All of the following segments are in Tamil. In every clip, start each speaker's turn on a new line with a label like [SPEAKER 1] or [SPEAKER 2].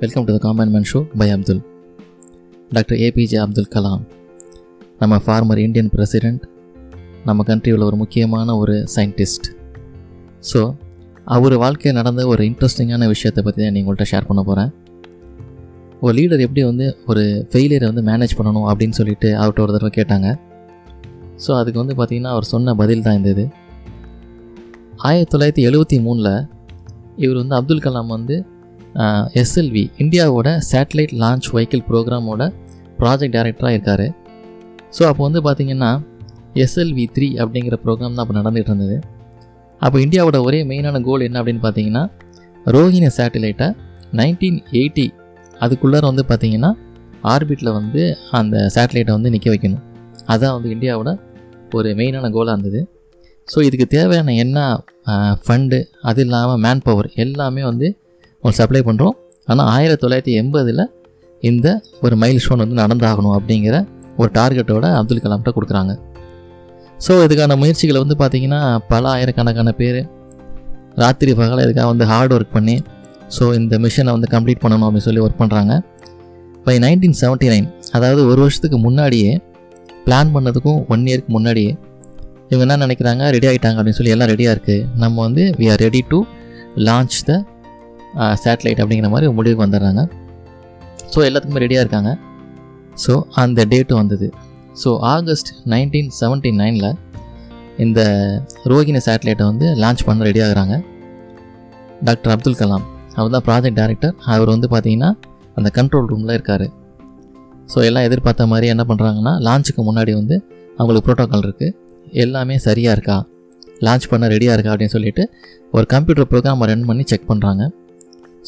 [SPEAKER 1] Welcome to the common man show by Abdul doctor APJ Abdul Kalam நம்ம ஃபார்மர் இந்தியன் பிரசிடெண்ட் நம்ம கண்ட்ரியில் ஒரு முக்கியமான ஒரு சயின்டிஸ்ட் ஸோ அவர் வாழ்க்கையில் நடந்த ஒரு இன்ட்ரெஸ்டிங்கான விஷயத்தை பற்றி தான் உங்கள்கிட்ட ஷேர் பண்ண போகிறேன் ஒரு லீடர் எப்படி வந்து ஒரு ஃபெயிலியரை வந்து மேனேஜ் பண்ணணும் அப்படின்னு சொல்லிட்டு அவர்கிட்ட ஒரு தடவை கேட்டாங்க. ஸோ அதுக்கு வந்து பார்த்திங்கன்னா அவர் சொன்ன பதில் தான் இந்த இது. ஆயிரத்தி தொள்ளாயிரத்தி எழுபத்தி மூணில் இவர் வந்து அப்துல் கலாம் வந்து எஸ்எல்வி இந்தியாவோட சேட்டலைட் லான்ச் வெஹிக்கிள் ப்ரோக்ராமோட ப்ராஜெக்ட் டைரக்டராக இருக்கார். ஸோ அப்போ வந்து பார்த்திங்கன்னா எஸ்எல்வி த்ரீ அப்படிங்கிற ப்ரோக்ராம் தான் அப்போ நடந்துகிட்டு இருந்தது. அப்போ இந்தியாவோட ஒரே மெயினான கோல் என்ன அப்படின்னு பார்த்தீங்கன்னா ரோஹிணி சேட்டலைட்டை நைன்டீன் எயிட்டி அதுக்குள்ளார வந்து பார்த்திங்கன்னா ஆர்பிட்டில் வந்து அந்த சேட்டலைட்டை வந்து நிற்க வைக்கணும். அதுதான் வந்து இந்தியாவோட ஒரு மெயினான கோலாக இருந்தது. ஸோ இதுக்கு தேவையான என்ன ஃபண்டு அது இல்லாமல் மேன் பவர் எல்லாமே வந்து சப்ளை பண்ணுறோம் ஆனால் ஆயிரத்தி தொள்ளாயிரத்தி எண்பதில் இந்த ஒரு மைல் ஸ்டோன் வந்து நடந்தாகணும் அப்படிங்கிற ஒரு டார்கெட்டோட அப்துல் கலாம்கிட்ட கொடுக்குறாங்க. ஸோ இதுக்கான முயற்சிகளை வந்து பார்த்திங்கன்னா பல ஆயிரக்கணக்கான பேர் ராத்திரி பகலாக இதுக்காக வந்து ஹார்ட் ஒர்க் பண்ணி ஸோ இந்த மிஷனை வந்து கம்ப்ளீட் பண்ணணும் அப்படின்னு சொல்லி ஒர்க் பண்ணுறாங்க பை நைன்டீன் செவன்ட்டி நைன் அதாவது ஒரு வருஷத்துக்கு முன்னாடியே பிளான் பண்ணதுக்கும் ஒன் இயருக்கு முன்னாடியே இவங்க என்ன நினைக்கிறாங்க? ரெடி ஆகிட்டாங்க அப்படின்னு சொல்லி எல்லாம் ரெடியாக இருக்குது நம்ம வந்து we are ready to launch the satellite அப்படிங்கிற மாதிரி முடிவுக்கு வந்துடுறாங்க. ஸோ எல்லாத்துக்குமே ரெடியாக இருக்காங்க. ஸோ அந்த டேட்டு வந்தது. ஸோ ஆகஸ்ட் நைன்டீன் செவன்ட்டி நைனில் இந்த ரோகிணி சேட்டலைட்டை வந்து லான்ச் பண்ண ரெடியாகிறாங்க டாக்டர் அப்துல் கலாம். அவர் தான் ப்ராஜெக்ட் டைரக்டர் அவர் வந்து பார்த்திங்கன்னா அந்த கண்ட்ரோல் ரூமில் இருக்கார். ஸோ எல்லாம் எதிர்பார்த்த மாதிரி என்ன பண்ணுறாங்கன்னா லான்ச்சுக்கு முன்னாடி வந்து அவங்களுக்கு ப்ரோட்டோக்கால் இருக்குது எல்லாமே சரியாக இருக்கா? லான்ச் பண்ண ரெடியாக இருக்கா அப்படின்னு சொல்லிட்டு ஒரு கம்ப்யூட்டர் ப்ரோக்ராம் ரன் பண்ணி செக் பண்ணுறாங்க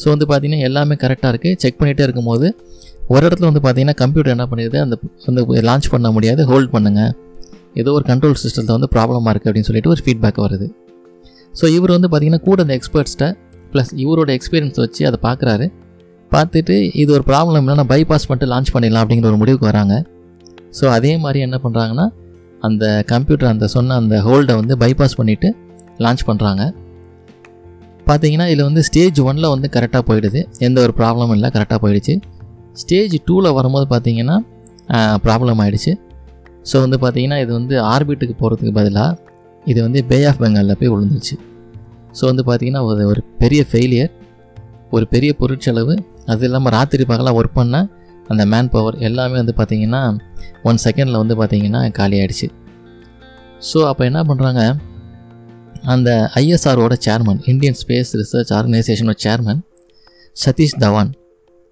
[SPEAKER 1] ஸோ வந்து பார்த்திங்கன்னா எல்லாமே கரெக்டாக இருக்குது செக் பண்ணிகிட்டே இருக்கும்போது ஒரு இடத்துல வந்து பார்த்திங்கன்னா கம்ப்யூட்டர் என்ன பண்ணிடுது அந்த அந்த லான்ச் பண்ண முடியாது. ஹோல்ட் பண்ணுங்கள் ஏதோ ஒரு கண்ட்ரோல் சிஸ்டத்தில் வந்து ப்ராப்ளமாக இருக்குது அப்படின்னு சொல்லிட்டு ஒரு ஃபீட்பேக் வருது. ஸோ இவர் வந்து பார்த்திங்கன்னா கூட அந்த எக்ஸ்பர்ட்ஸ்கிட்ட ப்ளஸ் இவரோட எக்ஸ்பீரியன்ஸ் வச்சு அதை பார்க்குறாரு பார்த்துட்டு இது ஒரு ப்ராப்ளம் இல்லைனா பைபாஸ் பண்ணிட்டு லான்ச் பண்ணிடலாம் அப்படிங்கிற ஒரு முடிவுக்கு வராங்க. ஸோ அதே மாதிரி என்ன பண்ணுறாங்கன்னா அந்த கம்ப்யூட்டர் அந்த சொன்ன அந்த ஹோல்டை வந்து பைபாஸ் பண்ணிவிட்டு லான்ச் பண்ணுறாங்க பார்த்தீங்கன்னா இதில் வந்து ஸ்டேஜ் ஒனில் வந்து கரெக்டாக போயிடுது. எந்த ஒரு ப்ராப்ளமும் இல்லை கரெக்டாக போயிடுச்சு. ஸ்டேஜ் டூவில் வரும்போது பார்த்தீங்கன்னா ப்ராப்ளம் ஆகிடுச்சு ஸோ வந்து பார்த்திங்கன்னா இது வந்து ஆர்பிட்டுக்கு போகிறதுக்கு பதிலாக இது வந்து பே ஆஃப் பெங்காலில் போய் விழுந்துருச்சு. ஸோ வந்து பார்த்திங்கன்னா ஒரு ஒரு பெரிய ஃபெயிலியர் ஒரு பெரிய பொருட்செலவு. அது இல்லாமல் ராத்திரி பகலாக ஒர்க் பண்ண அந்த மேன் பவர் எல்லாமே வந்து பார்த்திங்கன்னா ஒன் செகண்டில் வந்து பார்த்திங்கன்னா காலி ஆகிடுச்சு ஸோ அப்போ என்ன பண்ணுறாங்க அந்த ஐஎஸ்ஆரோட சேர்மன் இந்தியன் ஸ்பேஸ் ரிசர்ச் ஆர்கனைசேஷனோட சேர்மன் சதீஷ் தவான்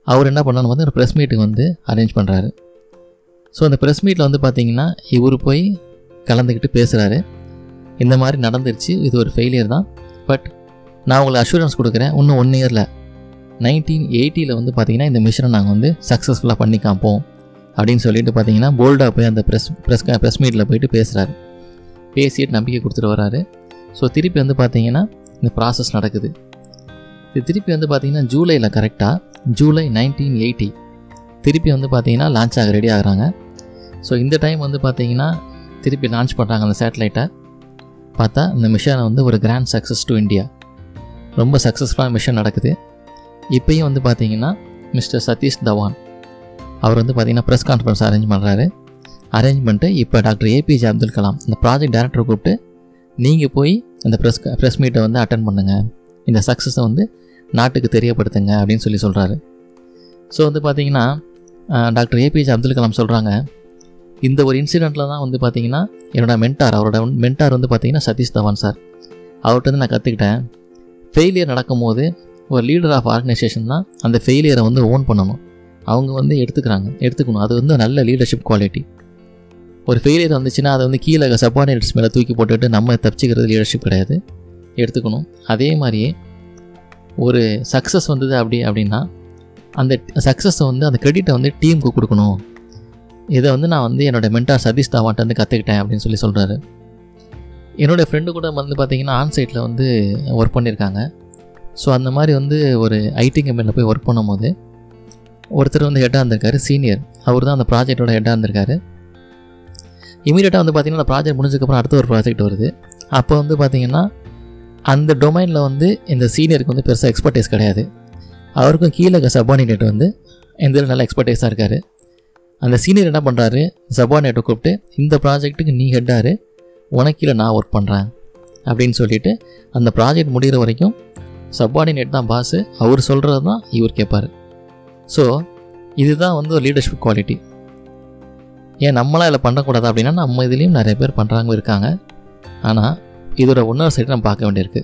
[SPEAKER 1] அவர் என்ன பண்ணான்னு வந்து ஒரு ப்ரெஸ் மீட்டுக்கு வந்து அரேஞ்ச் பண்ணுறாரு ஸோ அந்த ப்ரெஸ் மீட்டில் வந்து பார்த்திங்கன்னா இவர் போய் கலந்துக்கிட்டு பேசுகிறாரு இந்த மாதிரி நடந்துருச்சு இது ஒரு ஃபெயிலியர் தான். பட் நான் உங்களுக்கு அஷூரன்ஸ் கொடுக்குறேன் இன்னும் ஒன் இயரில் நைன்டீன் எயிட்டியில் வந்து பார்த்திங்கன்னா இந்த மிஷனை நாங்கள் வந்து சக்ஸஸ்ஃபுல்லாக பண்ணி காப்போம் அப்படின்னு சொல்லிட்டு பார்த்தீங்கன்னா போல்டாக போய் அந்த ப்ரெஸ் ப்ரெஸ் ப்ரெஸ் மீட்டில் போயிட்டு பேசுகிறாரு பேசிட்டு நம்பிக்கை கொடுத்துட்டு வராரு. ஸோ திருப்பி வந்து பார்த்தீங்கன்னா இந்த ப்ராசஸ் நடக்குது. இது திருப்பி வந்து பார்த்தீங்கன்னா ஜூலையில் கரெக்டாக ஜூலை நைன்டீன் எயிட்டி திருப்பி வந்து பார்த்தீங்கன்னா லான்ச் ஆக ரெடி ஆகுறாங்க. ஸோ இந்த டைம் வந்து பார்த்தீங்கன்னா திருப்பி லான்ச் பண்ணுறாங்க அந்த சேட்டலைட்டை பார்த்தா இந்த மிஷனை வந்து ஒரு கிராண்ட் சக்ஸஸ் டு இந்தியா ரொம்ப சக்ஸஸ்ஃபுல்லான மிஷன் நடக்குது. இப்போயும் வந்து பார்த்தீங்கன்னா மிஸ்டர் சதீஷ் தவான் அவர் வந்து பார்த்தீங்கன்னா ப்ரெஸ் கான்ஃபரன்ஸ் அரேஞ்ச் பண்ணுறாரு அரேஞ்ச் பண்ணிட்டு இப்போ டாக்டர் ஏபிஜே அப்துல் கலாம் இந்த ப்ராஜெக்ட் டேரக்டரை கூப்பிட்டு நீங்கள் போய் அந்த ப்ரெஸ் ப்ரெஸ் மீட்டை வந்து அட்டன் பண்ணுங்கள் இந்த சக்ஸஸை வந்து நாட்டுக்கு தெரியப்படுத்துங்க அப்படின்னு சொல்லி சொல்கிறாரு ஸோ வந்து பார்த்திங்கன்னா டாக்டர் ஏபிஜே அப்துல் கலாம் சொல்கிறாங்க இந்த ஒரு இன்சிடெண்ட்டில் தான் வந்து பார்த்திங்கன்னா என்னோடய மென்டார் அவரோட மென்டார் வந்து பார்த்திங்கன்னா சதீஷ் தவான் சார். அவர்கிட்ட வந்து நான் கற்றுக்கிட்டேன் ஃபெயிலியர் நடக்கும்போது ஒரு லீடர் ஆஃப் ஆர்கனைசேஷன் தான் அந்த ஃபெயிலியரை வந்து ஓன் பண்ணணும். அவங்க வந்து எடுத்துக்கிறாங்க எடுத்துக்கணும். அது வந்து நல்ல லீடர்ஷிப் குவாலிட்டி ஒரு ஃபெயிலியர் வந்துச்சுன்னா அதை வந்து கீழே சப்பார்டினேட்ஸ் மேலே தூக்கி போட்டுட்டு நம்ம தப்பிச்சுக்கிறது லீடர்ஷிப் கிடையாது. எடுத்துக்கணும். அதே மாதிரியே ஒரு சக்ஸஸ் வந்தது அப்படி அப்படின்னா அந்த சக்ஸஸை வந்து அந்த கிரெடிட்டை வந்து டீமுக்கு கொடுக்கணும். இதை வந்து நான் வந்து என்னோடய மென்டார் சதீஷ் தாவாட்ட வந்து கற்றுக்கிட்டேன் அப்படின்னு சொல்லி சொல்கிறாரு என்னோடய ஃப்ரெண்டு கூட வந்து பார்த்திங்கன்னா ஆன்சைட்டில் வந்து ஒர்க் பண்ணியிருக்காங்க ஸோ அந்த மாதிரி வந்து ஒரு ஐடி கம்பெனியில் போய் ஒர்க் பண்ணும்போது ஒருத்தர் வந்து ஹெட்டாக இருந்திருக்காரு சீனியர் அவர் தான் அந்த ப்ராஜெக்டோட ஹெட்டாக இருந்திருக்காரு. இமீடியட்டாக வந்து பார்த்திங்கன்னா அந்த ப்ராஜெக்ட் முடிஞ்சதுக்கப்புறம் அடுத்த ஒரு ப்ராஜெக்ட் வருது. அப்போ வந்து பார்த்திங்கன்னா அந்த டொமைனில் வந்து இந்த சீனியருக்கு வந்து பெருசாக எக்ஸ்பர்டைஸ் கிடையாது. அவருக்கும் கீழே சபார்டினேட் வந்து இந்த இதில் நல்ல எக்ஸ்பர்டைஸாக இருக்கார். அந்த சீனியர் என்ன பண்ணுறாரு சபார்டினேட்டை கூப்பிட்டு இந்த ப்ராஜெக்ட்டுக்கு நீ ஹெட்டாரு உனக்கு கீழே நான் ஒர்க் பண்ணுறேன் அப்படின்னு சொல்லிவிட்டு அந்த ப்ராஜெக்ட் முடிகிற வரைக்கும் சப்பார்டினேட் தான் பாஸு அவர் சொல்கிறது தான் இவர் கேட்பார் ஸோ இதுதான் வந்து ஒரு லீடர்ஷிப் குவாலிட்டி ஏன் நம்மளாம் இதில் பண்ணக்கூடாது அப்படின்னா நம்ம இதுலேயும் நிறைய பேர் பண்ணுறாங்க இருக்காங்க. ஆனால் இதோட இன்னொரு சைடு நம்ம பார்க்க வேண்டியிருக்கு.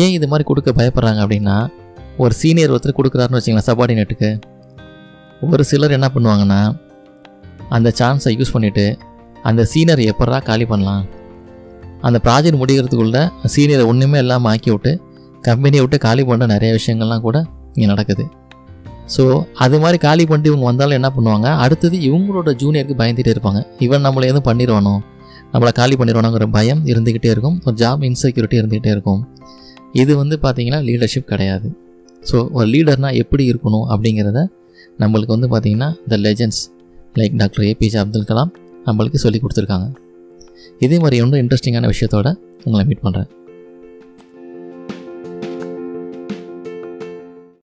[SPEAKER 1] ஏன் இது மாதிரி கொடுக்க பயப்படுறாங்க அப்படின்னா ஒரு சீனியர் ஒருத்தர் கொடுக்குறாருன்னு வச்சிங்களேன் சப்பார்டினேட்டுக்கு ஒரு சிலர் என்ன பண்ணுவாங்கன்னா அந்த சான்ஸை யூஸ் பண்ணிவிட்டு அந்த சீனியர் எப்படா காலி பண்ணலாம்? அந்த ப்ராஜெக்ட் முடிகிறதுக்குள்ளே சீனியரை ஒன்றுமே இல்லாமல் ஆக்கி விட்டு கம்பெனியை விட்டு காலி பண்ண நிறைய விஷயங்கள்லாம் கூட இங்கே நடக்குது. ஸோ அது மாதிரி காலி பண்ணிட்டு இவங்க வந்தாலும் என்ன பண்ணுவாங்க? அடுத்தது இவங்களோட ஜூனியருக்கு பயந்துகிட்டே இருப்பாங்க. இவன் நம்மளை எதுவும் பண்ணிடுவானோ? நம்மளை காலி பண்ணிடுவானோங்கிற பயம் இருந்துக்கிட்டே இருக்கும். ஒரு ஜாப் இன்செக்யூரிட்டி இருந்துக்கிட்டே இருக்கும். இது வந்து பார்த்திங்கன்னா லீடர்ஷிப் கிடையாது. ஸோ ஒரு லீடர்னால் எப்படி இருக்கணும் அப்படிங்கிறத நம்மளுக்கு வந்து பார்த்திங்கன்னா the legends like doctor APJ Abdul Kalam நம்மளுக்கு சொல்லி கொடுத்துருக்காங்க. இதே மாதிரி இன்னும் இன்ட்ரெஸ்டிங்கான விஷயத்தோட உங்களை மீட் பண்ணுறேன்